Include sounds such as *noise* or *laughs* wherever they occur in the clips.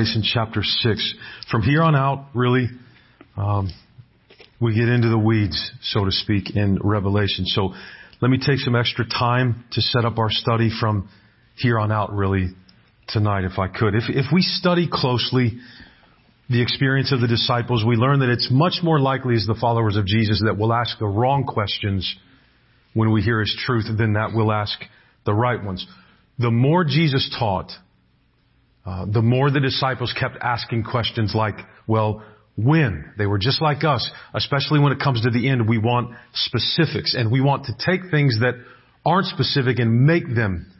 Revelation chapter 6. From here on out, really, um, we get into the weeds, so to speak, in Revelation. So let me take some extra time to set up our study from here on out, really, tonight, if I could. If, if we study closely the experience of the disciples, we learn that it's much more likely as the followers of Jesus that we'll ask the wrong questions when we hear His truth than that we'll ask the right ones. The more Jesus taught, uh, the more the disciples kept asking questions like, well, when? They were just like us, especially when it comes to the end, we want specifics and we want to take things that aren't specific and make them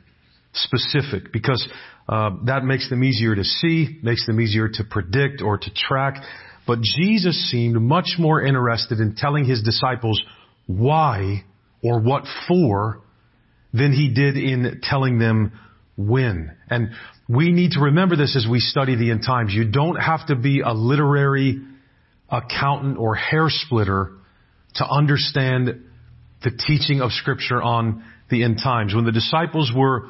specific because uh, that makes them easier to see, makes them easier to predict or to track. But Jesus seemed much more interested in telling his disciples why or what for than he did in telling them when. And we need to remember this as we study the end times. You don't have to be a literary accountant or hair splitter to understand the teaching of scripture on the end times. When the disciples were,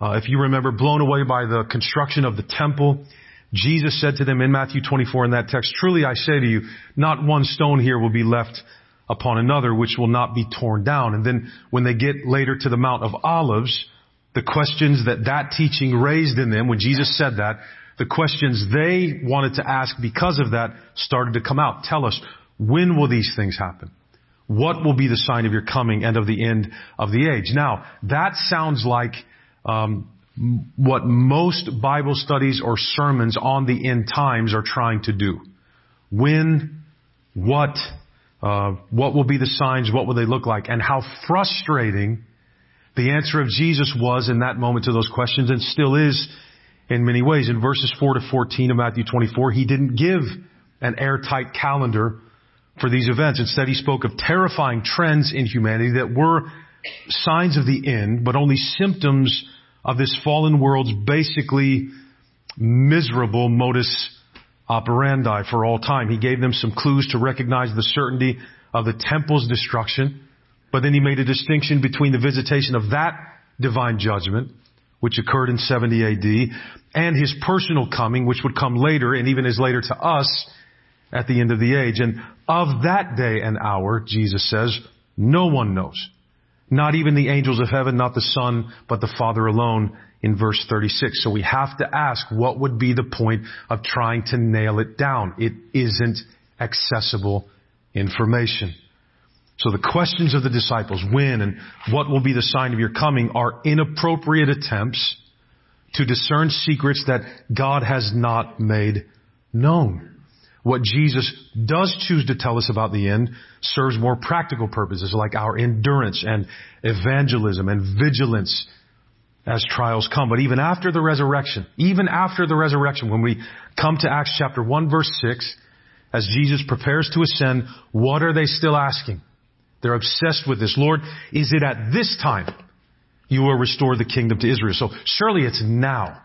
uh, if you remember, blown away by the construction of the temple, Jesus said to them in Matthew 24 in that text, truly I say to you, not one stone here will be left upon another which will not be torn down. And then when they get later to the Mount of Olives, the questions that that teaching raised in them when Jesus said that, the questions they wanted to ask because of that started to come out. Tell us, when will these things happen? What will be the sign of your coming and of the end of the age? Now, that sounds like um, what most Bible studies or sermons on the end times are trying to do. When, what, uh, what will be the signs? What will they look like? And how frustrating the answer of Jesus was in that moment to those questions and still is in many ways. In verses 4 to 14 of Matthew 24, he didn't give an airtight calendar for these events. Instead, he spoke of terrifying trends in humanity that were signs of the end, but only symptoms of this fallen world's basically miserable modus operandi for all time. He gave them some clues to recognize the certainty of the temple's destruction, but then he made a distinction between the visitation of that divine judgment, which occurred in 70 AD, and his personal coming, which would come later and even as later to us at the end of the age. And of that day and hour, Jesus says, no one knows. Not even the angels of heaven, not the Son, but the Father alone in verse 36. So we have to ask what would be the point of trying to nail it down? It isn't accessible information. So the questions of the disciples, when and what will be the sign of your coming, are inappropriate attempts to discern secrets that God has not made known. What Jesus does choose to tell us about the end serves more practical purposes like our endurance and evangelism and vigilance as trials come. But even after the resurrection, even after the resurrection, when we come to Acts chapter 1 verse 6, as Jesus prepares to ascend, what are they still asking? They're obsessed with this. Lord, is it at this time you will restore the kingdom to Israel? So surely it's now.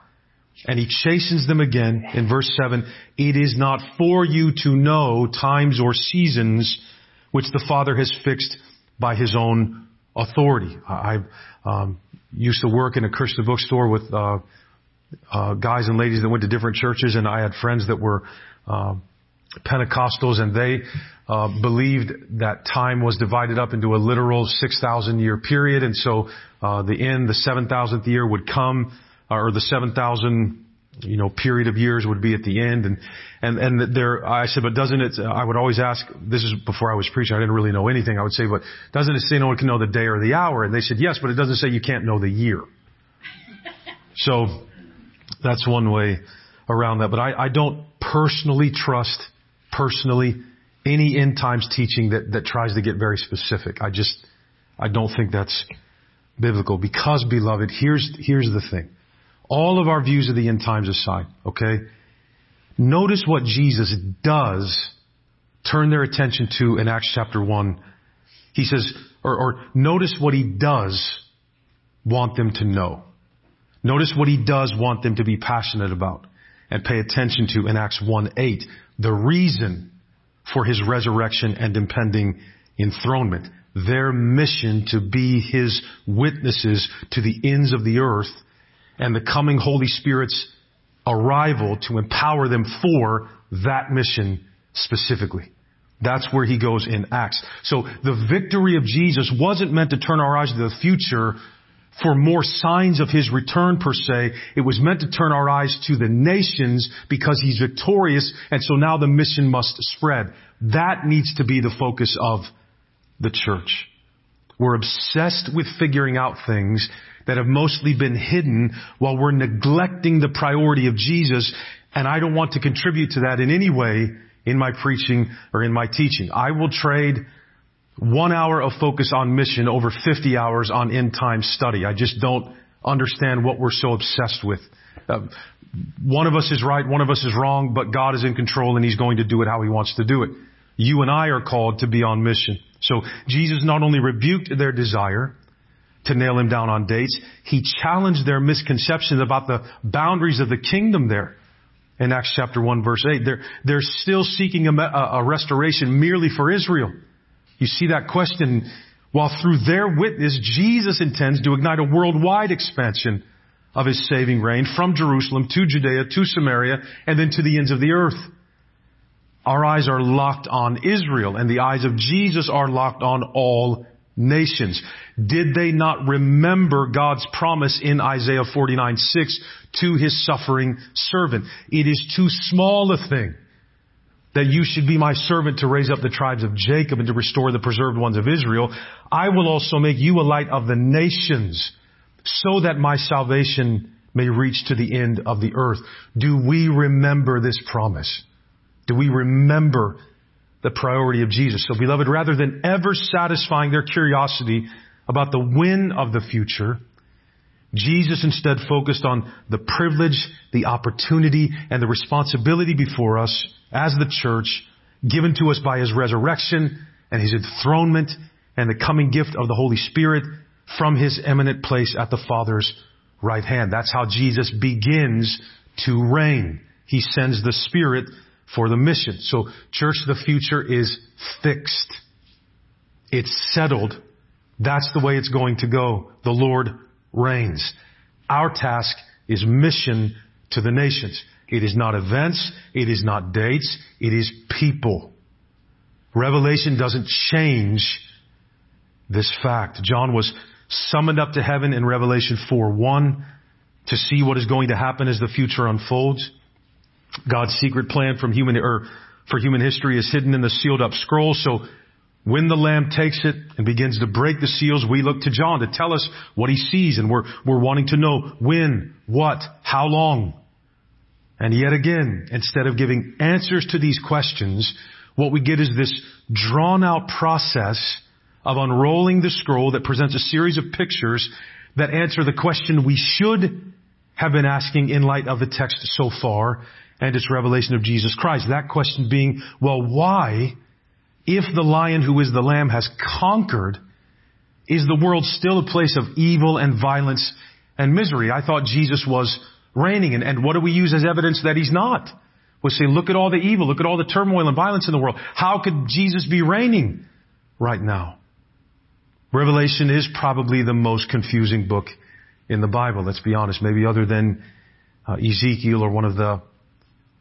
And he chastens them again in verse 7. It is not for you to know times or seasons which the Father has fixed by his own authority. I um, used to work in a Christian bookstore with uh, uh, guys and ladies that went to different churches, and I had friends that were uh, Pentecostals, and they uh, believed that time was divided up into a literal 6,000 year period, and so uh, the end, the 7,000th year would come or the 7,000 you know, period of years would be at the end. And, and, and there, I said, but doesn't it, I would always ask, this is before I was preaching, I didn't really know anything. I would say, but doesn't it say no one can know the day or the hour? And they said, yes, but it doesn't say you can't know the year. *laughs* so that's one way around that. But I, I don't personally trust, personally, any end times teaching that, that tries to get very specific. I just, I don't think that's biblical because beloved, here's, here's the thing all of our views of the end times aside, okay? Notice what Jesus does turn their attention to in Acts chapter 1. He says, or, or notice what he does want them to know. Notice what he does want them to be passionate about and pay attention to in Acts 1 8. The reason for his resurrection and impending enthronement. Their mission to be his witnesses to the ends of the earth and the coming Holy Spirit's arrival to empower them for that mission specifically. That's where he goes in Acts. So the victory of Jesus wasn't meant to turn our eyes to the future for more signs of his return per se. It was meant to turn our eyes to the nations because he's victorious and so now the mission must spread. That needs to be the focus of the church. We're obsessed with figuring out things that have mostly been hidden while we're neglecting the priority of Jesus and I don't want to contribute to that in any way in my preaching or in my teaching. I will trade one hour of focus on mission over 50 hours on end time study. I just don't understand what we're so obsessed with. Uh, one of us is right, one of us is wrong, but God is in control and He's going to do it how He wants to do it. You and I are called to be on mission. So Jesus not only rebuked their desire to nail Him down on dates, He challenged their misconceptions about the boundaries of the kingdom there in Acts chapter 1 verse 8. They're, they're still seeking a, a restoration merely for Israel. You see that question, while through their witness, Jesus intends to ignite a worldwide expansion of His saving reign from Jerusalem to Judea to Samaria and then to the ends of the earth. Our eyes are locked on Israel and the eyes of Jesus are locked on all nations. Did they not remember God's promise in Isaiah 49, 6 to his suffering servant? It is too small a thing that you should be my servant to raise up the tribes of Jacob and to restore the preserved ones of Israel. I will also make you a light of the nations so that my salvation may reach to the end of the earth. Do we remember this promise? Do we remember the priority of Jesus. So beloved, rather than ever satisfying their curiosity about the when of the future, Jesus instead focused on the privilege, the opportunity, and the responsibility before us as the church given to us by His resurrection and His enthronement and the coming gift of the Holy Spirit from His eminent place at the Father's right hand. That's how Jesus begins to reign. He sends the Spirit for the mission. So church, the future is fixed. It's settled. That's the way it's going to go. The Lord reigns. Our task is mission to the nations. It is not events. It is not dates. It is people. Revelation doesn't change this fact. John was summoned up to heaven in Revelation 4 1 to see what is going to happen as the future unfolds. God's secret plan from human, or for human history is hidden in the sealed up scroll. So when the Lamb takes it and begins to break the seals, we look to John to tell us what he sees and we're, we're wanting to know when, what, how long. And yet again, instead of giving answers to these questions, what we get is this drawn out process of unrolling the scroll that presents a series of pictures that answer the question we should have been asking in light of the text so far and its revelation of Jesus Christ. That question being, well, why, if the lion who is the lamb has conquered, is the world still a place of evil and violence and misery? I thought Jesus was reigning. And, and what do we use as evidence that he's not? We say, look at all the evil, look at all the turmoil and violence in the world. How could Jesus be reigning right now? Revelation is probably the most confusing book in the Bible, let's be honest, maybe other than uh, Ezekiel or one of the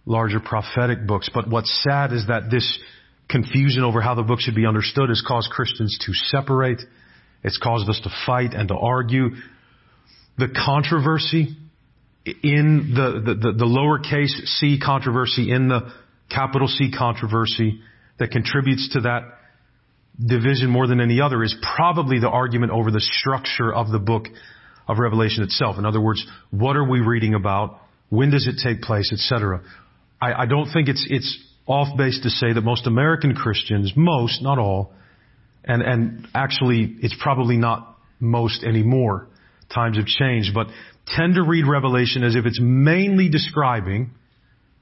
larger prophetic books. But what's sad is that this confusion over how the book should be understood has caused Christians to separate. It's caused us to fight and to argue. The controversy in the, the, the, lowercase c controversy in the capital C controversy that contributes to that division more than any other is probably the argument over the structure of the book of Revelation itself. In other words, what are we reading about? When does it take place, etc. I, I don't think it's it's off base to say that most American Christians, most, not all, and and actually it's probably not most anymore. Times have changed, but tend to read Revelation as if it's mainly describing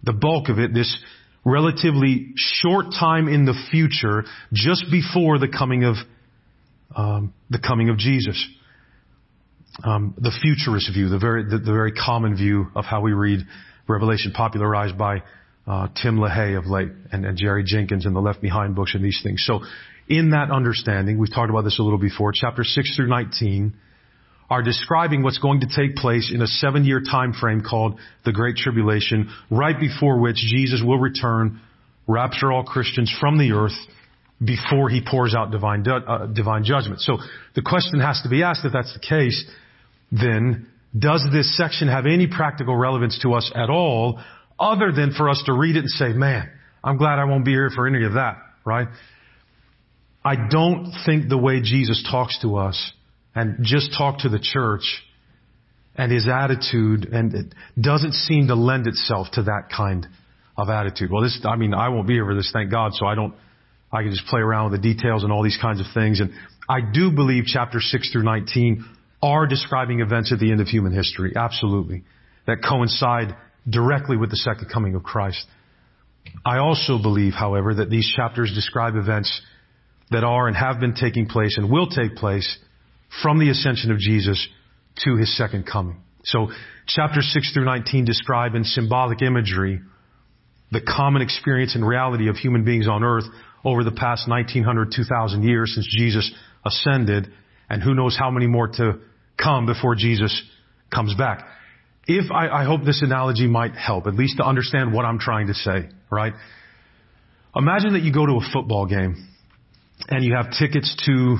the bulk of it, this relatively short time in the future, just before the coming of um, the coming of Jesus. Um, the futurist view, the very the, the very common view of how we read Revelation popularized by uh, Tim LaHaye of late and, and Jerry Jenkins and the Left Behind books and these things. So in that understanding, we've talked about this a little before, chapter 6 through 19 are describing what's going to take place in a seven year time frame called the Great Tribulation, right before which Jesus will return, rapture all Christians from the earth before he pours out divine, uh, divine judgment. So the question has to be asked if that's the case, then does this section have any practical relevance to us at all other than for us to read it and say, man, I'm glad I won't be here for any of that, right? I don't think the way Jesus talks to us and just talk to the church and his attitude and it doesn't seem to lend itself to that kind of attitude. Well, this, I mean, I won't be here for this, thank God, so I don't, I can just play around with the details and all these kinds of things. And I do believe chapter 6 through 19 are describing events at the end of human history. Absolutely. That coincide directly with the second coming of Christ. I also believe, however, that these chapters describe events that are and have been taking place and will take place from the ascension of Jesus to his second coming. So chapter 6 through 19 describe in symbolic imagery the common experience and reality of human beings on earth over the past 1900, 2000 years since Jesus ascended and who knows how many more to come before Jesus comes back. If I, I hope this analogy might help, at least to understand what I'm trying to say, right? Imagine that you go to a football game and you have tickets to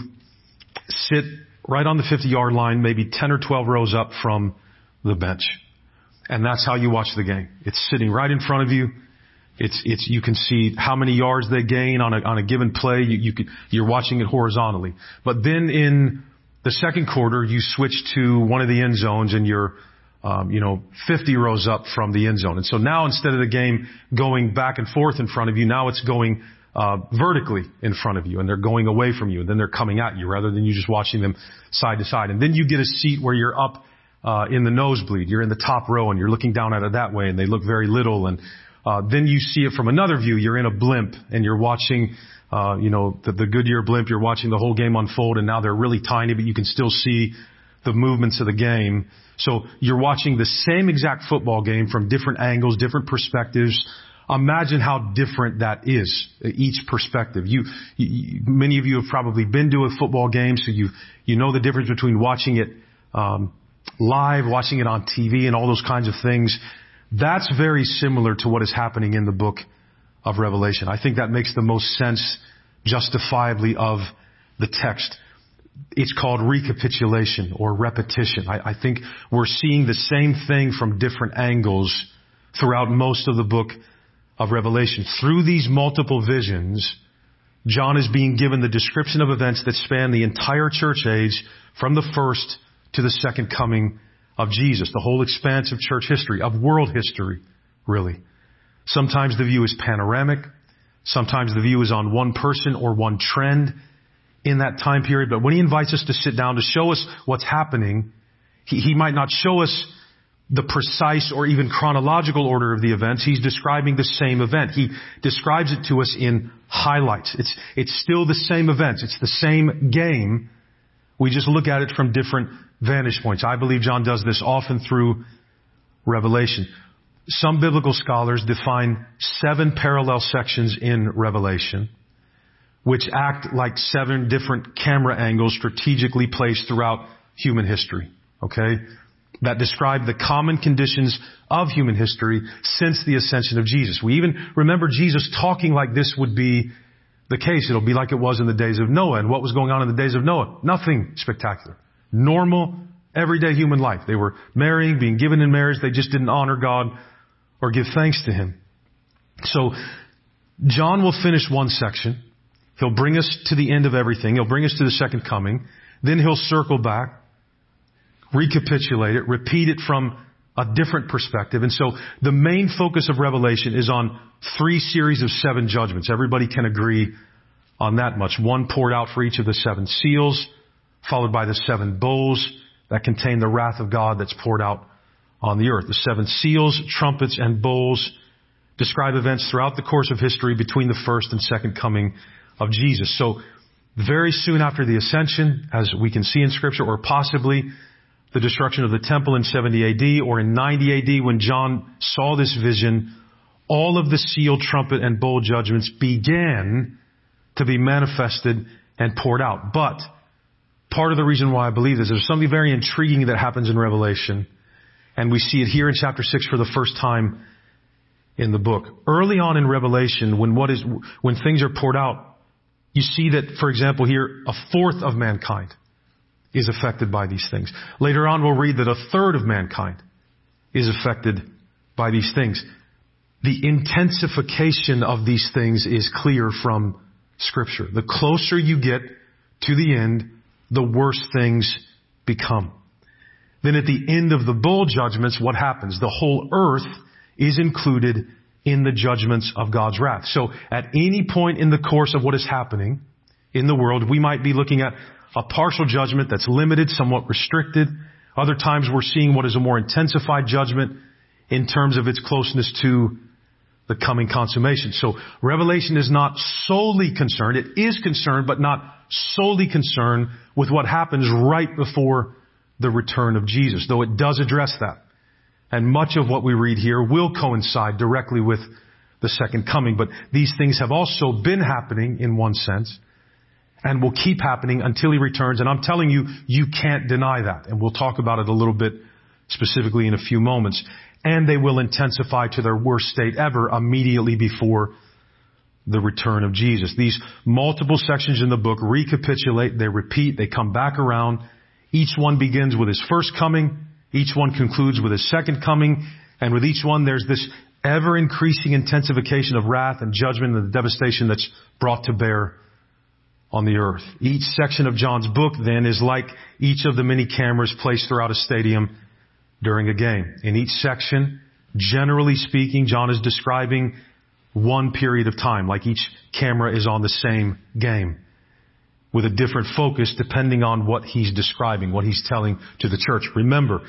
sit right on the 50 yard line, maybe 10 or 12 rows up from the bench. And that's how you watch the game. It's sitting right in front of you. It's, it's, you can see how many yards they gain on a, on a given play. You, you could, you're watching it horizontally. But then in the second quarter, you switch to one of the end zones and you're, um, you know, 50 rows up from the end zone. And so now instead of the game going back and forth in front of you, now it's going uh, vertically in front of you, and they're going away from you, and then they're coming at you, rather than you just watching them side to side. And then you get a seat where you're up uh, in the nosebleed, you're in the top row, and you're looking down at it that way, and they look very little. And uh, then you see it from another view. You're in a blimp, and you're watching. Uh, you know, the, the Goodyear blimp, you're watching the whole game unfold and now they're really tiny, but you can still see the movements of the game. So you're watching the same exact football game from different angles, different perspectives, Imagine how different that is, each perspective. You, you, many of you have probably been to a football game, so you, you know the difference between watching it, um, live, watching it on TV and all those kinds of things. That's very similar to what is happening in the book of Revelation. I think that makes the most sense justifiably of the text. It's called recapitulation or repetition. I, I think we're seeing the same thing from different angles throughout most of the book of Revelation. Through these multiple visions, John is being given the description of events that span the entire church age from the first to the second coming of Jesus, the whole expanse of church history, of world history, really. Sometimes the view is panoramic. Sometimes the view is on one person or one trend in that time period. But when he invites us to sit down to show us what's happening, he, he might not show us the precise or even chronological order of the events. He's describing the same event. He describes it to us in highlights. It's, it's still the same events. It's the same game. We just look at it from different vantage points. I believe John does this often through Revelation. Some biblical scholars define seven parallel sections in Revelation, which act like seven different camera angles strategically placed throughout human history. Okay? That describe the common conditions of human history since the ascension of Jesus. We even remember Jesus talking like this would be the case. It'll be like it was in the days of Noah. And what was going on in the days of Noah? Nothing spectacular. Normal, everyday human life. They were marrying, being given in marriage. They just didn't honor God or give thanks to Him. So, John will finish one section. He'll bring us to the end of everything. He'll bring us to the second coming. Then he'll circle back recapitulate it, repeat it from a different perspective. And so the main focus of Revelation is on three series of seven judgments. Everybody can agree on that much. One poured out for each of the seven seals, followed by the seven bowls that contain the wrath of God that's poured out on the earth. The seven seals, trumpets, and bowls describe events throughout the course of history between the first and second coming of Jesus. So very soon after the ascension, as we can see in scripture, or possibly the destruction of the temple in 70 AD or in 90 AD when John saw this vision, all of the seal, trumpet, and bowl judgments began to be manifested and poured out. But part of the reason why I believe this. There's something very intriguing that happens in Revelation, and we see it here in chapter 6 for the first time in the book. Early on in Revelation, when what is, when things are poured out, you see that, for example, here, a fourth of mankind is affected by these things. Later on, we'll read that a third of mankind is affected by these things. The intensification of these things is clear from scripture. The closer you get to the end, the worse things become. Then at the end of the bowl judgments, what happens? The whole earth is included in the judgments of God's wrath. So at any point in the course of what is happening in the world, we might be looking at a partial judgment that's limited, somewhat restricted. Other times we're seeing what is a more intensified judgment in terms of its closeness to the coming consummation. So Revelation is not solely concerned, it is concerned, but not solely concerned with what happens right before the return of Jesus, though it does address that. And much of what we read here will coincide directly with the second coming, but these things have also been happening in one sense and will keep happening until he returns. And I'm telling you, you can't deny that. And we'll talk about it a little bit specifically in a few moments. And they will intensify to their worst state ever immediately before the return of Jesus. These multiple sections in the book recapitulate, they repeat, they come back around. Each one begins with his first coming. Each one concludes with his second coming. And with each one, there's this ever increasing intensification of wrath and judgment and the devastation that's brought to bear on the earth. Each section of John's book then is like each of the many cameras placed throughout a stadium during a game. In each section, generally speaking, John is describing one period of time, like each camera is on the same game with a different focus depending on what he's describing, what he's telling to the church. Remember,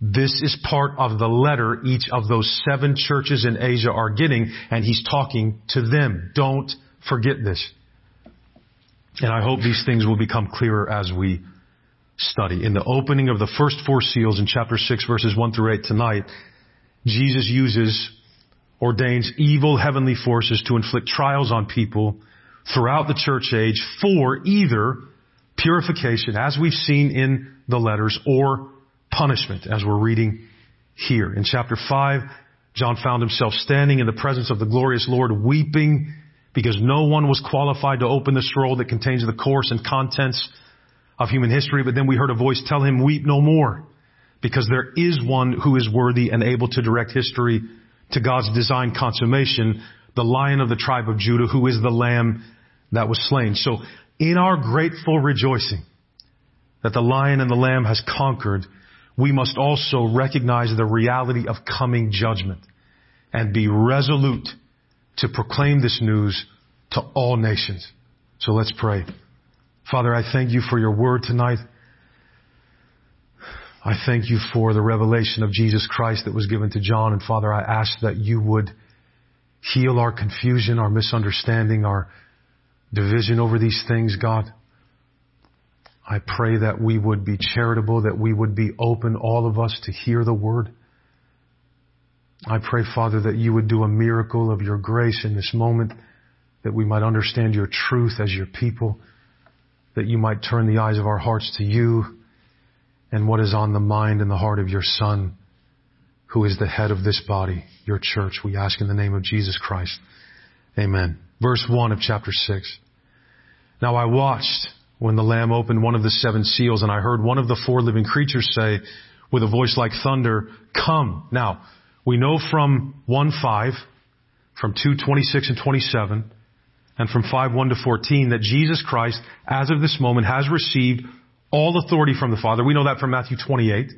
this is part of the letter each of those seven churches in Asia are getting, and he's talking to them. Don't forget this. And I hope these things will become clearer as we study. In the opening of the first four seals in chapter 6 verses 1 through 8 tonight, Jesus uses, ordains evil heavenly forces to inflict trials on people throughout the church age for either purification, as we've seen in the letters, or punishment, as we're reading here. In chapter 5, John found himself standing in the presence of the glorious Lord, weeping because no one was qualified to open the scroll that contains the course and contents of human history. But then we heard a voice tell him, weep no more, because there is one who is worthy and able to direct history to God's design consummation, the lion of the tribe of Judah, who is the lamb that was slain. So in our grateful rejoicing that the lion and the lamb has conquered, we must also recognize the reality of coming judgment and be resolute to proclaim this news to all nations. So let's pray. Father, I thank you for your word tonight. I thank you for the revelation of Jesus Christ that was given to John. And Father, I ask that you would heal our confusion, our misunderstanding, our division over these things, God. I pray that we would be charitable, that we would be open, all of us, to hear the word. I pray, Father, that you would do a miracle of your grace in this moment, that we might understand your truth as your people, that you might turn the eyes of our hearts to you and what is on the mind and the heart of your Son, who is the head of this body, your church. We ask in the name of Jesus Christ. Amen. Verse 1 of chapter 6. Now I watched when the Lamb opened one of the seven seals, and I heard one of the four living creatures say, with a voice like thunder, Come. Now, we know from 1-5, from 2:26 and 27, and from 5:1 to 14 that Jesus Christ, as of this moment, has received all authority from the Father. We know that from Matthew 28,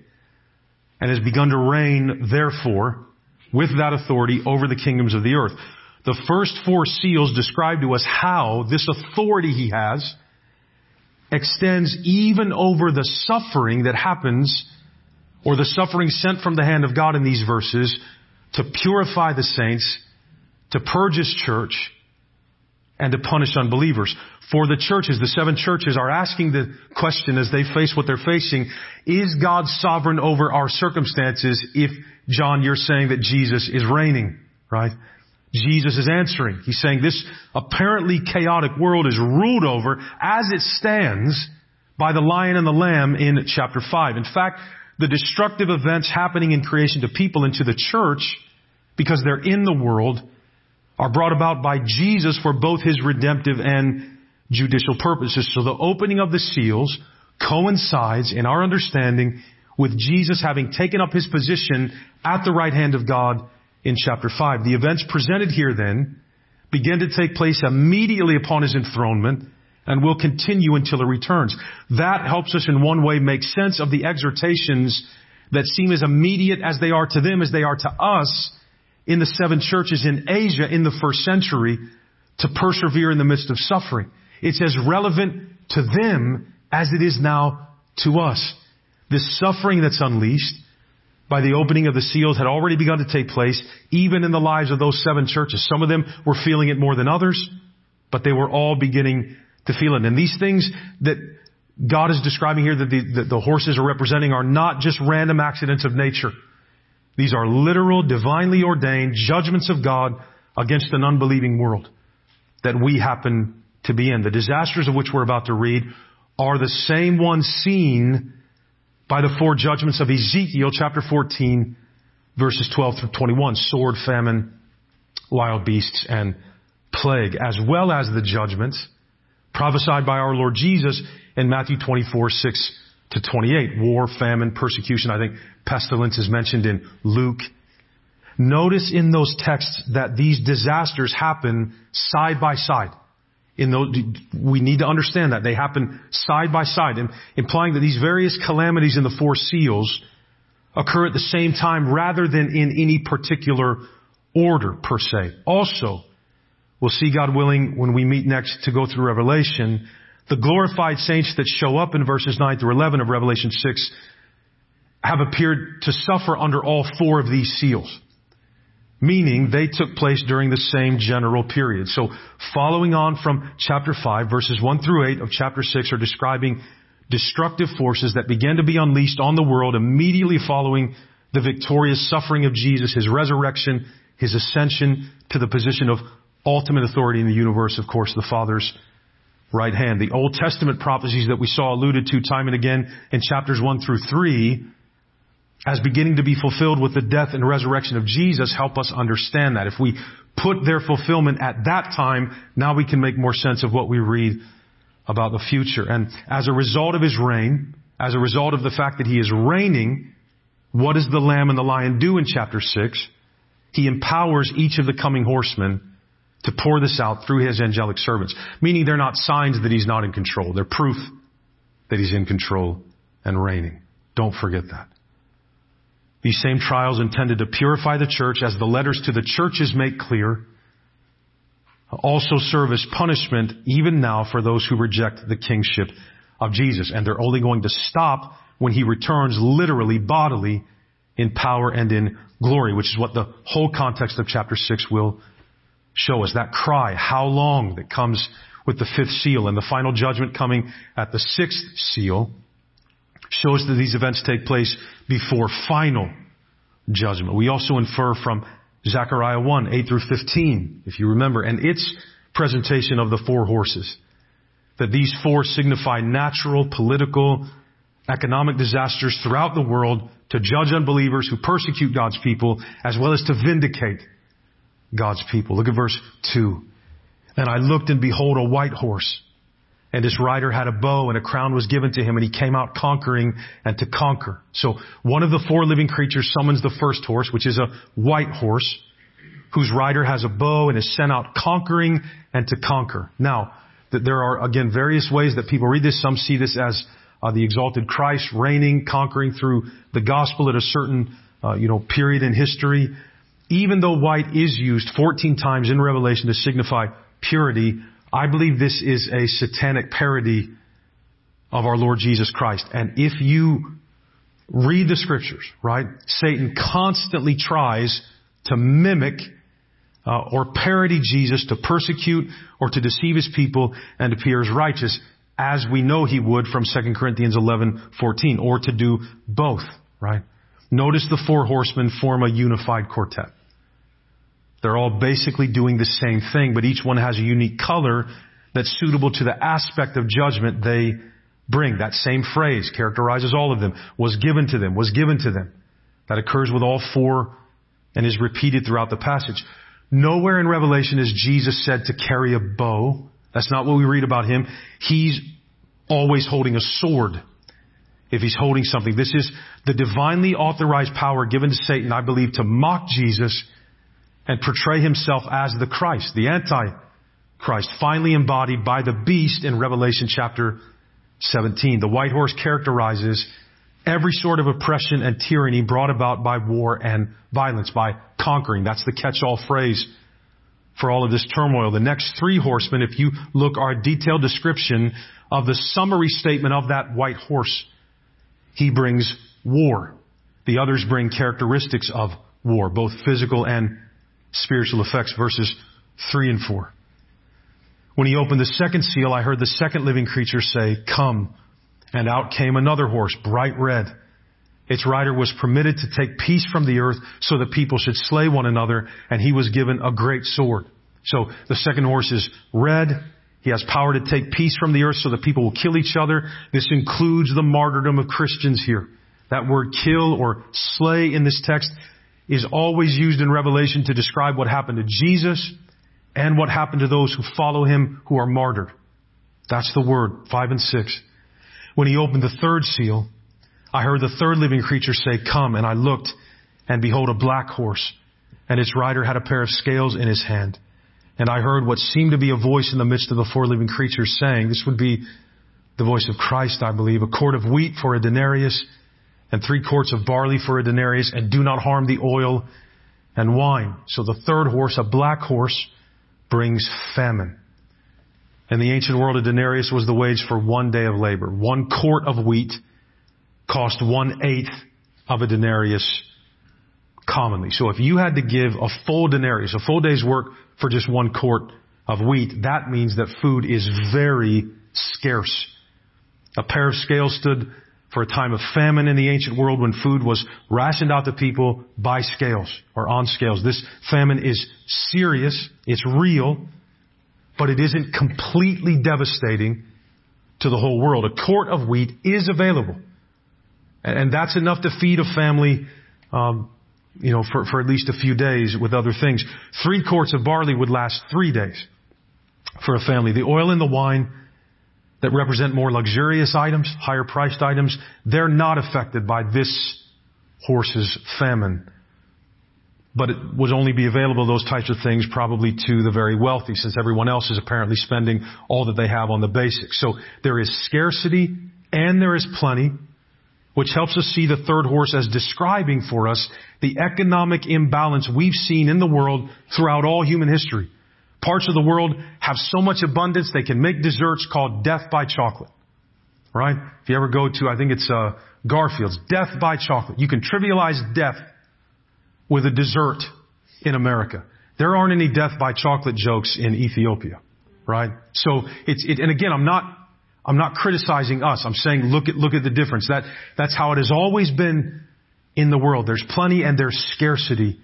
and has begun to reign, therefore, with that authority over the kingdoms of the earth. The first four seals describe to us how this authority he has extends even over the suffering that happens or the suffering sent from the hand of God in these verses to purify the saints, to purge His church, and to punish unbelievers. For the churches, the seven churches are asking the question as they face what they're facing, is God sovereign over our circumstances if, John, you're saying that Jesus is reigning, right? Jesus is answering. He's saying this apparently chaotic world is ruled over as it stands by the lion and the lamb in chapter 5. In fact, the destructive events happening in creation to people and to the church, because they're in the world, are brought about by Jesus for both his redemptive and judicial purposes. So the opening of the seals coincides in our understanding with Jesus having taken up his position at the right hand of God in chapter 5. The events presented here then begin to take place immediately upon his enthronement and will continue until he returns. That helps us in one way make sense of the exhortations that seem as immediate as they are to them as they are to us in the seven churches in Asia in the first century to persevere in the midst of suffering. It's as relevant to them as it is now to us. This suffering that's unleashed by the opening of the seals had already begun to take place, even in the lives of those seven churches. Some of them were feeling it more than others, but they were all beginning feel. And these things that God is describing here that the, that the horses are representing are not just random accidents of nature. These are literal, divinely ordained judgments of God against an unbelieving world that we happen to be in. The disasters of which we're about to read are the same ones seen by the four judgments of Ezekiel chapter 14 verses 12 through 21. Sword, famine, wild beasts, and plague, as well as the judgments prophesied by our Lord Jesus in Matthew 24, 6 to 28. War, famine, persecution. I think pestilence is mentioned in Luke. Notice in those texts that these disasters happen side by side. In those, we need to understand that they happen side by side, implying that these various calamities in the four seals occur at the same time rather than in any particular order per se. Also, we'll see God willing when we meet next to go through Revelation, the glorified saints that show up in verses 9 through 11 of Revelation 6 have appeared to suffer under all four of these seals meaning they took place during the same general period. So following on from chapter 5, verses 1 through 8 of chapter 6 are describing destructive forces that began to be unleashed on the world immediately following the victorious suffering of Jesus, His resurrection, His ascension to the position of ultimate authority in the universe, of course, the Father's right hand. The Old Testament prophecies that we saw alluded to time and again in chapters 1 through 3 as beginning to be fulfilled with the death and resurrection of Jesus help us understand that. If we put their fulfillment at that time, now we can make more sense of what we read about the future. And as a result of his reign, as a result of the fact that he is reigning, what does the lamb and the lion do in chapter 6? He empowers each of the coming horsemen to pour this out through his angelic servants. Meaning they're not signs that he's not in control. They're proof that he's in control and reigning. Don't forget that. These same trials intended to purify the church, as the letters to the churches make clear, also serve as punishment even now for those who reject the kingship of Jesus. And they're only going to stop when he returns literally, bodily, in power and in glory, which is what the whole context of chapter 6 will show us. That cry, how long, that comes with the fifth seal and the final judgment coming at the sixth seal shows that these events take place before final judgment. We also infer from Zechariah 1, 8 through 15, if you remember, and its presentation of the four horses. That these four signify natural, political, economic disasters throughout the world to judge unbelievers who persecute God's people, as well as to vindicate God's people. Look at verse 2. And I looked and behold a white horse and his rider had a bow and a crown was given to him and he came out conquering and to conquer. So one of the four living creatures summons the first horse, which is a white horse, whose rider has a bow and is sent out conquering and to conquer. Now, there are again various ways that people read this. Some see this as uh, the exalted Christ reigning, conquering through the gospel at a certain, uh, you know, period in history. Even though white is used 14 times in Revelation to signify purity, I believe this is a satanic parody of our Lord Jesus Christ. And if you read the scriptures, right, Satan constantly tries to mimic uh, or parody Jesus to persecute or to deceive his people and appear as righteous, as we know he would from 2 Corinthians 11:14, or to do both, right? Notice the four horsemen form a unified quartet. They're all basically doing the same thing, but each one has a unique color that's suitable to the aspect of judgment they bring. That same phrase characterizes all of them. Was given to them, was given to them. That occurs with all four and is repeated throughout the passage. Nowhere in Revelation is Jesus said to carry a bow. That's not what we read about him. He's always holding a sword. If he's holding something, this is the divinely authorized power given to Satan, I believe, to mock Jesus and portray himself as the Christ, the Antichrist, finally embodied by the beast in Revelation chapter 17. The white horse characterizes every sort of oppression and tyranny brought about by war and violence, by conquering. That's the catch-all phrase for all of this turmoil. The next three horsemen, if you look, are a detailed description of the summary statement of that white horse. He brings war. The others bring characteristics of war, both physical and spiritual effects, verses 3 and 4. When he opened the second seal, I heard the second living creature say, Come. And out came another horse, bright red. Its rider was permitted to take peace from the earth so that people should slay one another, and he was given a great sword. So the second horse is red. He has power to take peace from the earth so that people will kill each other. This includes the martyrdom of Christians here. That word kill or slay in this text is always used in Revelation to describe what happened to Jesus and what happened to those who follow him who are martyred. That's the word, five and six. When he opened the third seal, I heard the third living creature say, come, and I looked, and behold a black horse, and its rider had a pair of scales in his hand. And I heard what seemed to be a voice in the midst of the four living creatures saying, this would be the voice of Christ, I believe, a quart of wheat for a denarius, and three quarts of barley for a denarius, and do not harm the oil and wine. So the third horse, a black horse, brings famine. In the ancient world, a denarius was the wage for one day of labor. One quart of wheat cost one eighth of a denarius commonly. So if you had to give a full denarius, a full day's work for just one quart of wheat, that means that food is very scarce. A pair of scales stood for a time of famine in the ancient world when food was rationed out to people by scales or on scales. This famine is serious, it's real, but it isn't completely devastating to the whole world. A quart of wheat is available. And that's enough to feed a family, um, you know, for, for at least a few days with other things. Three quarts of barley would last three days for a family. The oil and the wine that represent more luxurious items, higher priced items, they're not affected by this horse's famine. But it would only be available, those types of things, probably to the very wealthy, since everyone else is apparently spending all that they have on the basics. So there is scarcity and there is plenty, which helps us see the third horse as describing for us the economic imbalance we've seen in the world throughout all human history. Parts of the world have so much abundance they can make desserts called death by chocolate. Right? If you ever go to, I think it's uh, Garfield's, death by chocolate. You can trivialize death with a dessert in America. There aren't any death by chocolate jokes in Ethiopia. Right? So it's, it, and again, I'm not, I'm not criticizing us. I'm saying look at, look at the difference. That, that's how it has always been in the world. There's plenty and there's scarcity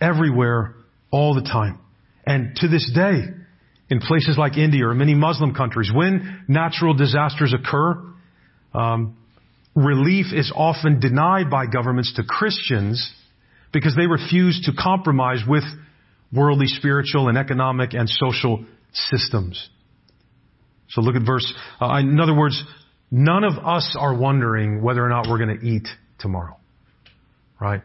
everywhere all the time. And to this day, in places like India or many Muslim countries, when natural disasters occur, um, relief is often denied by governments to Christians because they refuse to compromise with worldly, spiritual, and economic and social systems. So look at verse. Uh, in other words, none of us are wondering whether or not we're going to eat tomorrow, right?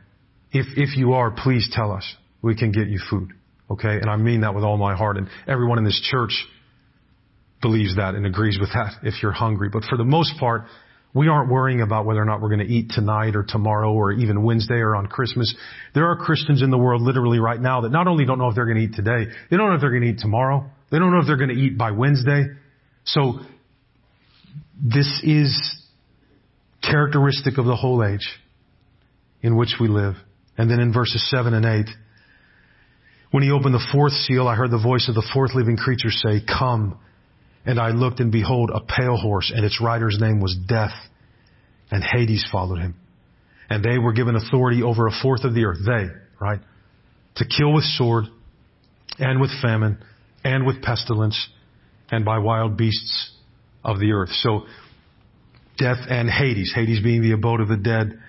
If if you are, please tell us. We can get you food. Okay? And I mean that with all my heart. And everyone in this church believes that and agrees with that if you're hungry. But for the most part, we aren't worrying about whether or not we're going to eat tonight or tomorrow or even Wednesday or on Christmas. There are Christians in the world literally right now that not only don't know if they're going to eat today, they don't know if they're going to eat tomorrow. They don't know if they're going to eat by Wednesday. So this is characteristic of the whole age in which we live. And then in verses 7 and 8, when he opened the fourth seal, I heard the voice of the fourth living creature say, Come. And I looked and behold a pale horse and its rider's name was Death and Hades followed him. And they were given authority over a fourth of the earth. They, right? To kill with sword and with famine and with pestilence and by wild beasts of the earth. So Death and Hades, Hades being the abode of the dead,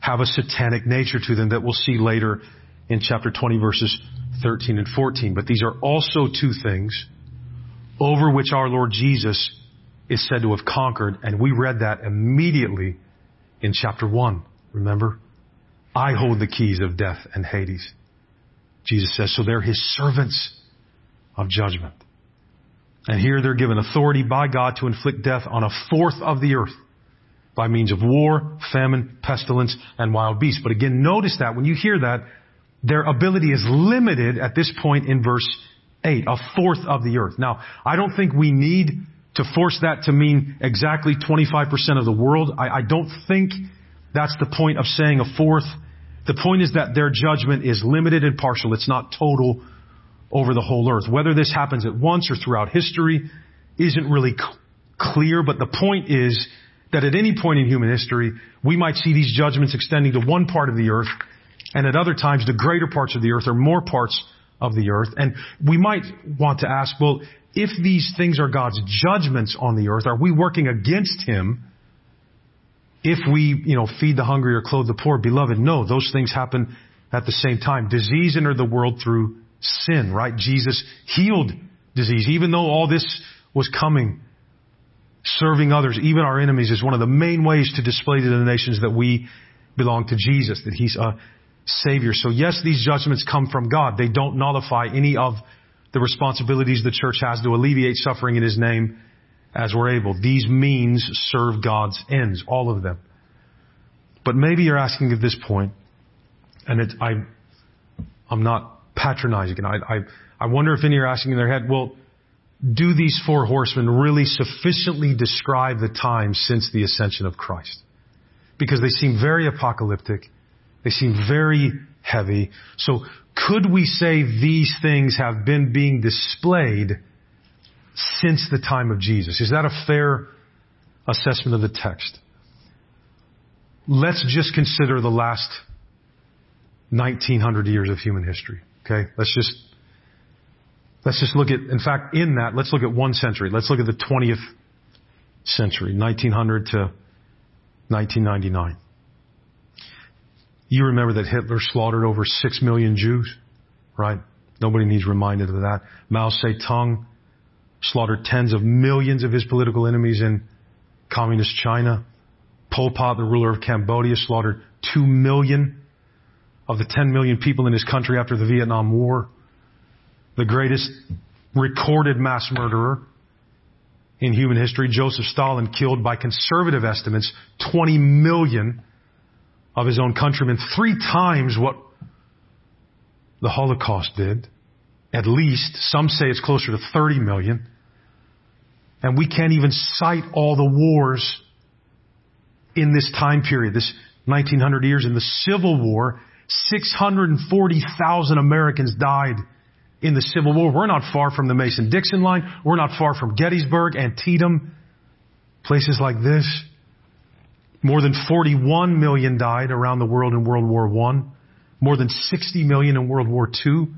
have a satanic nature to them that we'll see later in chapter 20 verses 13 and 14. But these are also two things over which our Lord Jesus is said to have conquered, and we read that immediately in chapter 1. Remember? I hold the keys of death and Hades. Jesus says, so they're his servants of judgment. And here they're given authority by God to inflict death on a fourth of the earth by means of war, famine, pestilence, and wild beasts. But again, notice that when you hear that, their ability is limited at this point in verse 8, a fourth of the earth. Now, I don't think we need to force that to mean exactly 25% of the world. I, I don't think that's the point of saying a fourth. The point is that their judgment is limited and partial. It's not total over the whole earth. Whether this happens at once or throughout history isn't really clear, but the point is that at any point in human history, we might see these judgments extending to one part of the earth, and at other times, the greater parts of the earth or more parts of the earth. And we might want to ask, well, if these things are God's judgments on the earth, are we working against Him if we, you know, feed the hungry or clothe the poor? Beloved, no, those things happen at the same time. Disease entered the world through sin, right? Jesus healed disease. Even though all this was coming, serving others, even our enemies, is one of the main ways to display to the nations that we belong to Jesus, that He's a Savior. So yes, these judgments come from God. They don't nullify any of the responsibilities the church has to alleviate suffering in His name as we're able. These means serve God's ends, all of them. But maybe you're asking at this point, and it, I, I'm not patronizing, and I, I, I wonder if any are asking in their head, well, do these four horsemen really sufficiently describe the time since the ascension of Christ? Because they seem very apocalyptic. They seem very heavy. So could we say these things have been being displayed since the time of Jesus? Is that a fair assessment of the text? Let's just consider the last 1900 years of human history. Okay? Let's just, let's just look at, in fact, in that, let's look at one century. Let's look at the 20th century, 1900 to 1999. You remember that Hitler slaughtered over six million Jews, right? Nobody needs reminded of that. Mao Zedong slaughtered tens of millions of his political enemies in communist China. Pol Pot, the ruler of Cambodia, slaughtered two million of the 10 million people in his country after the Vietnam War. The greatest recorded mass murderer in human history, Joseph Stalin, killed by conservative estimates 20 million of his own countrymen, three times what the Holocaust did. At least, some say it's closer to 30 million. And we can't even cite all the wars in this time period, this 1900 years. In the Civil War, 640,000 Americans died in the Civil War. We're not far from the Mason-Dixon line. We're not far from Gettysburg, Antietam, places like this. More than 41 million died around the world in World War I. More than 60 million in World War II.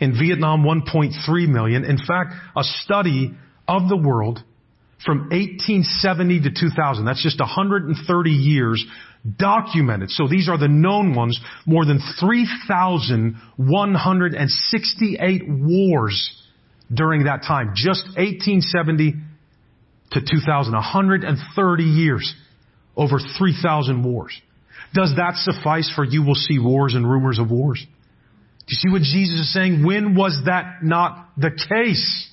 In Vietnam, 1.3 million. In fact, a study of the world from 1870 to 2000, that's just 130 years, documented. So these are the known ones. More than 3,168 wars during that time. Just 1870 to 2000. 130 years over 3,000 wars. Does that suffice for you will see wars and rumors of wars? Do you see what Jesus is saying? When was that not the case?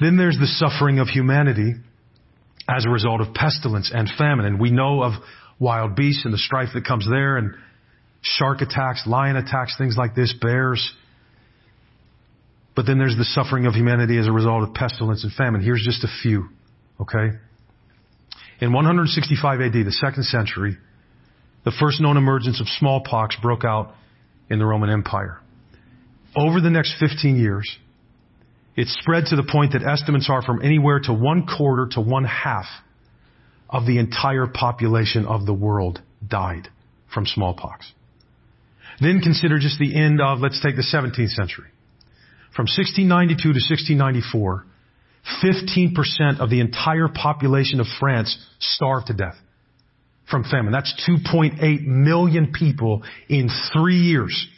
Then there's the suffering of humanity as a result of pestilence and famine. And we know of wild beasts and the strife that comes there and shark attacks, lion attacks, things like this, bears. But then there's the suffering of humanity as a result of pestilence and famine. Here's just a few. Okay? In 165 AD, the second century, the first known emergence of smallpox broke out in the Roman Empire. Over the next 15 years, it spread to the point that estimates are from anywhere to one quarter to one half of the entire population of the world died from smallpox. Then consider just the end of, let's take the 17th century. From 1692 to 1694, 15% of the entire population of France starved to death from famine. That's 2.8 million people in three years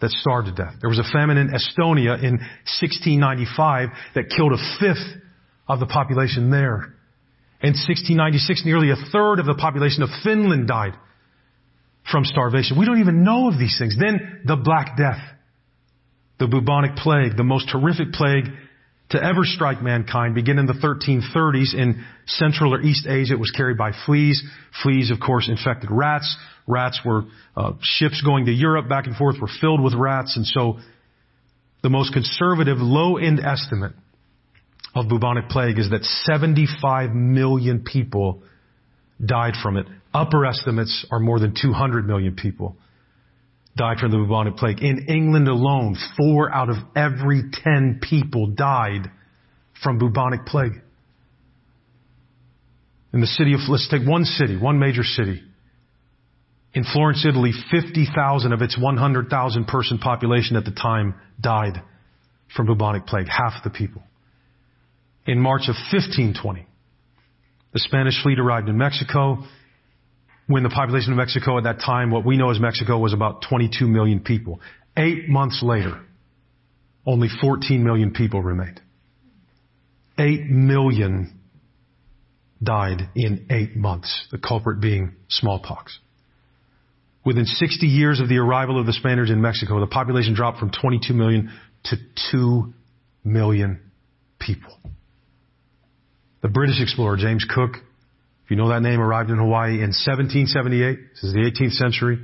that starved to death. There was a famine in Estonia in 1695 that killed a fifth of the population there. In 1696, nearly a third of the population of Finland died from starvation. We don't even know of these things. Then the Black Death, the bubonic plague, the most horrific plague to ever strike mankind, began in the 1330s in Central or East Asia. It was carried by fleas. Fleas, of course, infected rats. Rats were, uh, ships going to Europe back and forth were filled with rats. And so the most conservative low-end estimate of bubonic plague is that 75 million people died from it. Upper estimates are more than 200 million people died from the bubonic plague. In England alone, four out of every ten people died from bubonic plague. In the city of, let's take one city, one major city. In Florence, Italy, 50,000 of its 100,000 person population at the time died from bubonic plague, half the people. In March of 1520, the Spanish fleet arrived in Mexico when the population of Mexico at that time, what we know as Mexico, was about 22 million people. Eight months later, only 14 million people remained. Eight million died in eight months, the culprit being smallpox. Within 60 years of the arrival of the Spaniards in Mexico, the population dropped from 22 million to 2 million people. The British explorer James Cook if you know that name, arrived in Hawaii in 1778. This is the 18th century.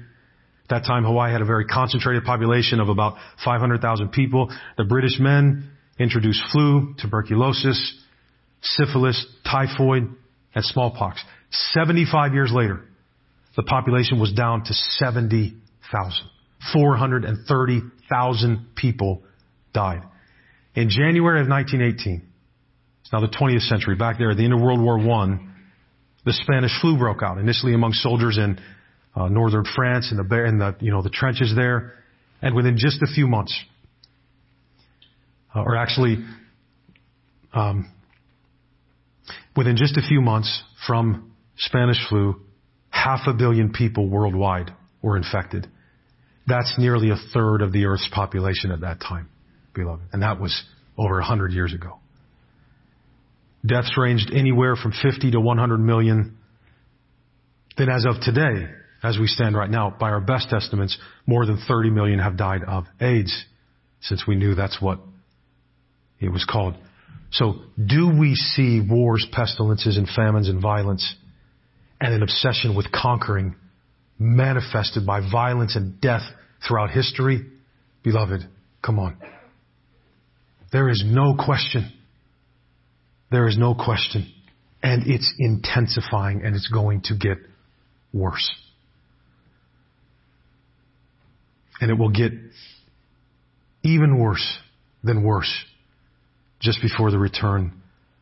At that time, Hawaii had a very concentrated population of about 500,000 people. The British men introduced flu, tuberculosis, syphilis, typhoid, and smallpox. 75 years later, the population was down to 70,000. 430,000 people died. In January of 1918, it's now the 20th century, back there at the end of World War I, the Spanish flu broke out initially among soldiers in uh, northern France in the in the you know the trenches there, and within just a few months, uh, or actually, um, within just a few months from Spanish flu, half a billion people worldwide were infected. That's nearly a third of the Earth's population at that time, beloved, and that was over a hundred years ago. Deaths ranged anywhere from 50 to 100 million. Then as of today, as we stand right now, by our best estimates, more than 30 million have died of AIDS, since we knew that's what it was called. So do we see wars, pestilences, and famines and violence and an obsession with conquering manifested by violence and death throughout history? Beloved, come on. There is no question there is no question. And it's intensifying and it's going to get worse. And it will get even worse than worse just before the return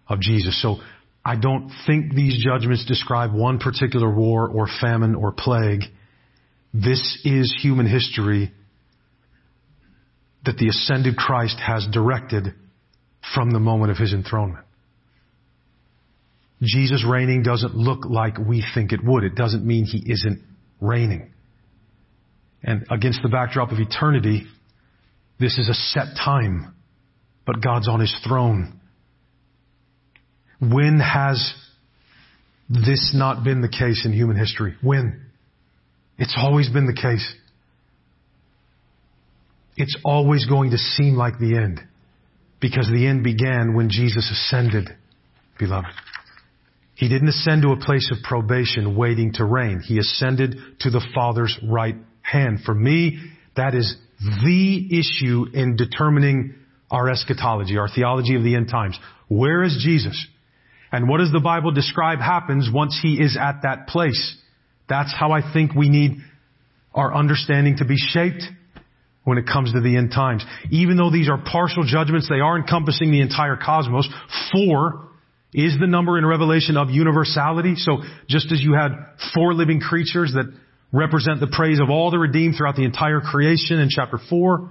of Jesus. So I don't think these judgments describe one particular war or famine or plague. This is human history that the ascended Christ has directed from the moment of his enthronement. Jesus reigning doesn't look like we think it would. It doesn't mean he isn't reigning. And against the backdrop of eternity, this is a set time, but God's on his throne. When has this not been the case in human history? When? It's always been the case. It's always going to seem like the end because the end began when Jesus ascended, beloved. He didn't ascend to a place of probation waiting to reign. He ascended to the Father's right hand. For me, that is the issue in determining our eschatology, our theology of the end times. Where is Jesus? And what does the Bible describe happens once He is at that place? That's how I think we need our understanding to be shaped when it comes to the end times. Even though these are partial judgments, they are encompassing the entire cosmos. Four is the number in Revelation of universality. So just as you had four living creatures that represent the praise of all the redeemed throughout the entire creation in chapter 4,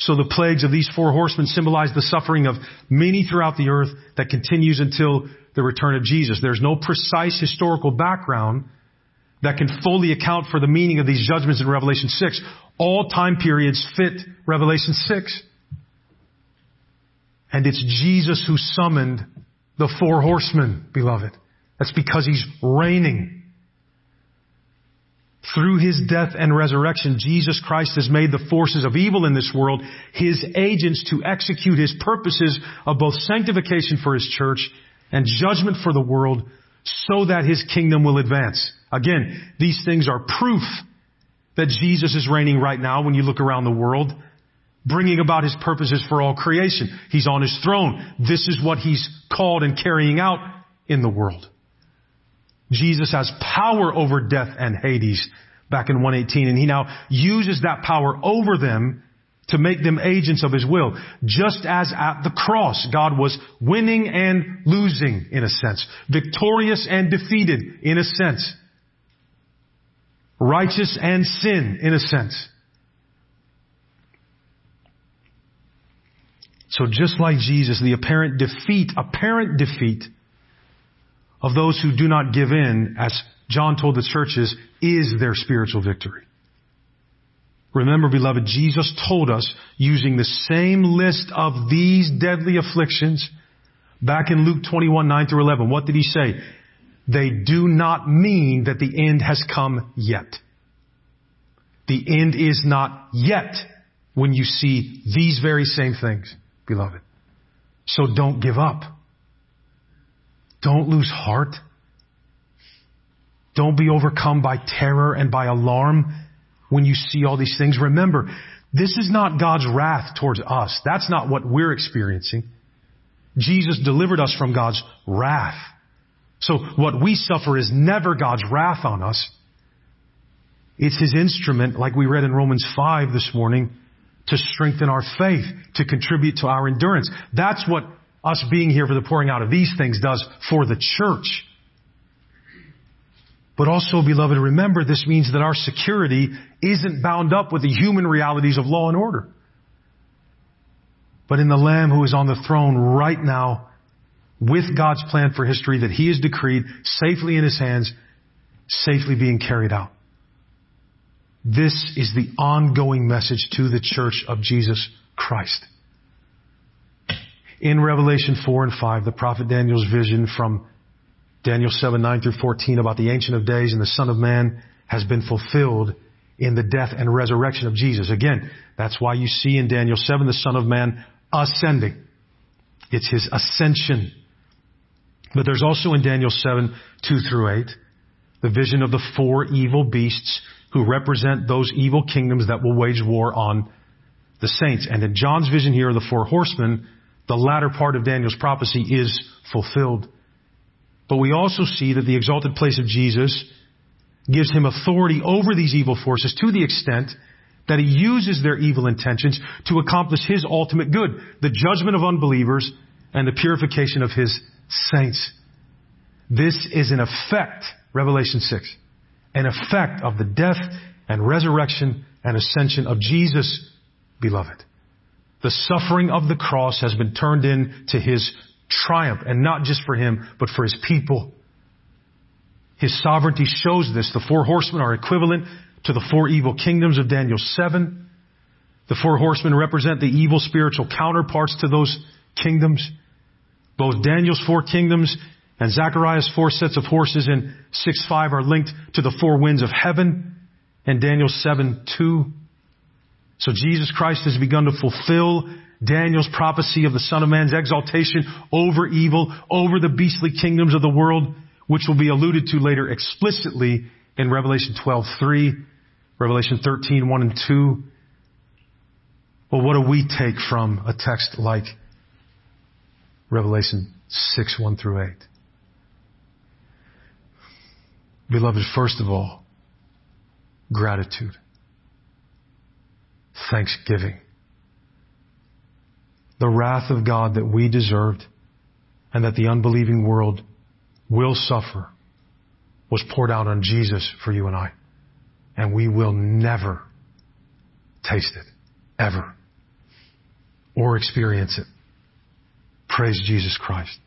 So the plagues of these four horsemen symbolize the suffering of many throughout the earth that continues until the return of Jesus. There's no precise historical background that can fully account for the meaning of these judgments in Revelation 6. All time periods fit Revelation 6. And it's Jesus who summoned the four horsemen, beloved. That's because he's reigning. Through his death and resurrection, Jesus Christ has made the forces of evil in this world his agents to execute his purposes of both sanctification for his church and judgment for the world so that his kingdom will advance. Again, these things are proof that Jesus is reigning right now when you look around the world, bringing about his purposes for all creation. He's on his throne. This is what he's called and carrying out in the world. Jesus has power over death and Hades back in 118 and he now uses that power over them to make them agents of his will. Just as at the cross, God was winning and losing in a sense, victorious and defeated in a sense, righteous and sin in a sense. So just like Jesus, the apparent defeat, apparent defeat of those who do not give in, as John told the churches, is their spiritual victory. Remember, beloved, Jesus told us using the same list of these deadly afflictions back in Luke 21, 9 through 11. What did he say? They do not mean that the end has come yet. The end is not yet when you see these very same things, beloved. So don't give up. Don't lose heart. Don't be overcome by terror and by alarm when you see all these things. Remember, this is not God's wrath towards us. That's not what we're experiencing. Jesus delivered us from God's wrath. So what we suffer is never God's wrath on us. It's His instrument, like we read in Romans 5 this morning, to strengthen our faith, to contribute to our endurance. That's what us being here for the pouring out of these things does for the church. But also, beloved, remember this means that our security isn't bound up with the human realities of law and order. But in the Lamb who is on the throne right now, with God's plan for history that He has decreed safely in His hands, safely being carried out. This is the ongoing message to the church of Jesus Christ in Revelation 4 and 5, the prophet Daniel's vision from Daniel 7, 9 through 14 about the Ancient of Days and the Son of Man has been fulfilled in the death and resurrection of Jesus. Again, that's why you see in Daniel 7 the Son of Man ascending. It's His ascension. But there's also in Daniel 7, 2 through 8, the vision of the four evil beasts who represent those evil kingdoms that will wage war on the saints. And in John's vision here, of the four horsemen the latter part of Daniel's prophecy is fulfilled. But we also see that the exalted place of Jesus gives him authority over these evil forces to the extent that he uses their evil intentions to accomplish his ultimate good, the judgment of unbelievers and the purification of his saints. This is an effect, Revelation 6, an effect of the death and resurrection and ascension of Jesus, beloved. The suffering of the cross has been turned into his triumph, and not just for him, but for his people. His sovereignty shows this. The four horsemen are equivalent to the four evil kingdoms of Daniel 7. The four horsemen represent the evil spiritual counterparts to those kingdoms. Both Daniel's four kingdoms and Zechariah's four sets of horses in 6-5 are linked to the four winds of heaven and Daniel 7-2. So Jesus Christ has begun to fulfill Daniel's prophecy of the Son of Man's exaltation over evil, over the beastly kingdoms of the world, which will be alluded to later explicitly in Revelation 12:3, Revelation 13:1 and 2. Well, what do we take from a text like Revelation 6, 1 through 8? Beloved, first of all, gratitude thanksgiving. The wrath of God that we deserved and that the unbelieving world will suffer was poured out on Jesus for you and I. And we will never taste it. Ever. or experience it. Praise Jesus Christ.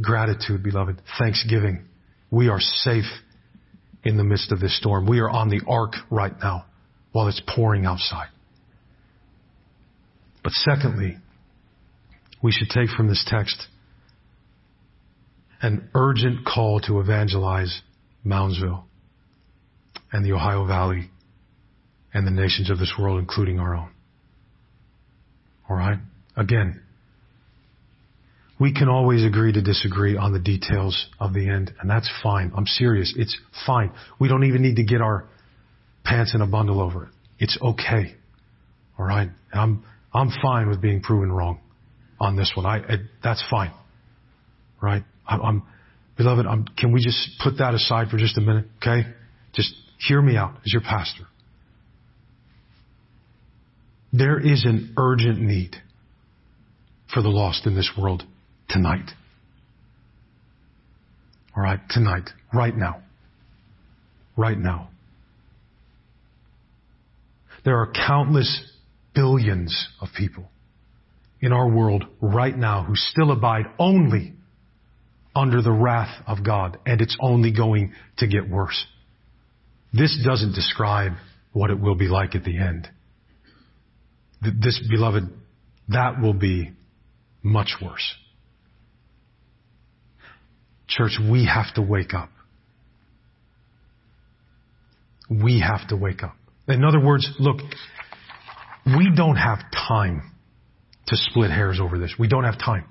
Gratitude, beloved. Thanksgiving. We are safe in the midst of this storm. We are on the ark right now while it's pouring outside. But secondly, we should take from this text an urgent call to evangelize Moundsville and the Ohio Valley and the nations of this world, including our own. All right? Again, we can always agree to disagree on the details of the end, and that's fine. I'm serious. It's fine. We don't even need to get our pants in a bundle over it. It's okay. All right? I'm, I'm fine with being proven wrong on this one. I, I that's fine. Right? I'm, I'm beloved, I'm, can we just put that aside for just a minute? Okay? Just hear me out as your pastor. There is an urgent need for the lost in this world tonight. All right, tonight, right now. Right now. There are countless billions of people in our world right now who still abide only under the wrath of God, and it's only going to get worse. This doesn't describe what it will be like at the end. This, beloved, that will be much worse. Church, we have to wake up. We have to wake up. In other words, look, we don't have time to split hairs over this. We don't have time.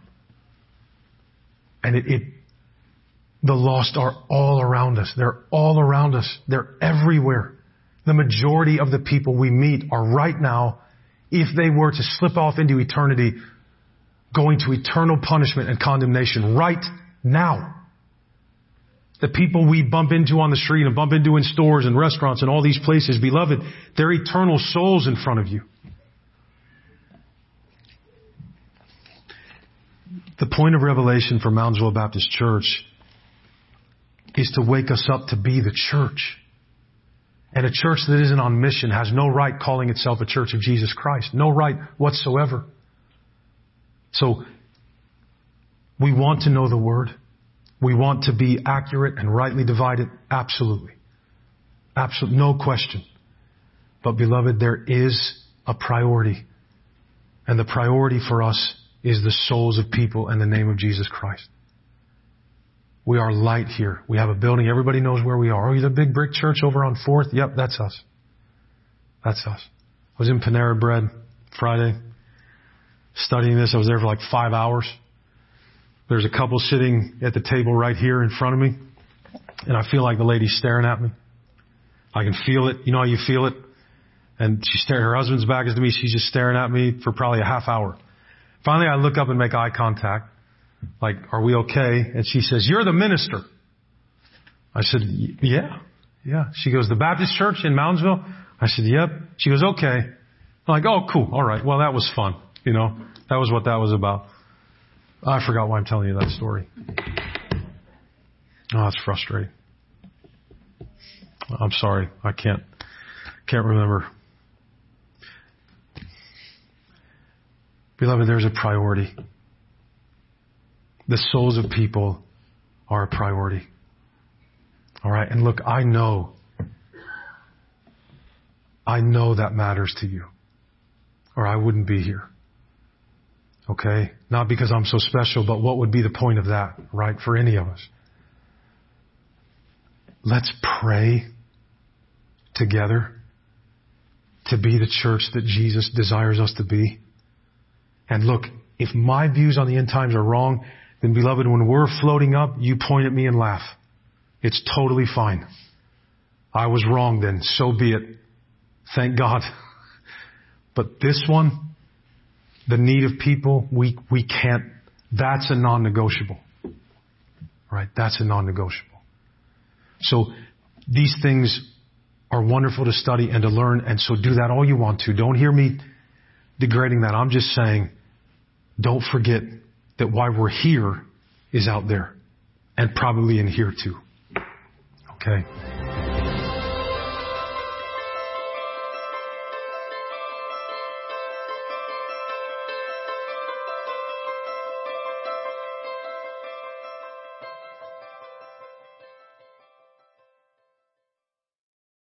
And it, it, the lost are all around us. They're all around us. They're everywhere. The majority of the people we meet are right now, if they were to slip off into eternity, going to eternal punishment and condemnation right now. The people we bump into on the street and bump into in stores and restaurants and all these places, beloved, they're eternal souls in front of you. The point of revelation for Moundsville Baptist Church is to wake us up to be the church. And a church that isn't on mission has no right calling itself a church of Jesus Christ. No right whatsoever. So, we want to know the Word. We want to be accurate and rightly divided. Absolutely. Absolutely. No question. But beloved, there is a priority. And the priority for us is the souls of people and the name of Jesus Christ. We are light here. We have a building. Everybody knows where we are. Oh, the big brick church over on 4th? Yep, that's us. That's us. I was in Panera Bread Friday studying this. I was there for like five hours. There's a couple sitting at the table right here in front of me. And I feel like the lady's staring at me. I can feel it. You know how you feel it? And she's staring, her husband's back is to me. She's just staring at me for probably a half hour. Finally, I look up and make eye contact. Like, are we okay? And she says, you're the minister. I said, yeah, yeah. She goes, the Baptist church in Moundsville? I said, yep. She goes, okay. I'm like, oh, cool. All right. Well, that was fun. You know, that was what that was about. Oh, I forgot why I'm telling you that story. Oh, that's frustrating. I'm sorry. I can't, can't remember. Beloved, there's a priority. The souls of people are a priority. All right. And look, I know, I know that matters to you or I wouldn't be here. Okay. Not because I'm so special, but what would be the point of that, right? For any of us. Let's pray together to be the church that Jesus desires us to be. And look, if my views on the end times are wrong, then beloved, when we're floating up, you point at me and laugh. It's totally fine. I was wrong then. So be it. Thank God. *laughs* But this one, the need of people, we, we can't, that's a non-negotiable. Right? That's a non-negotiable. So these things are wonderful to study and to learn, and so do that all you want to. Don't hear me degrading that. I'm just saying, don't forget that why we're here is out there and probably in here too. Okay?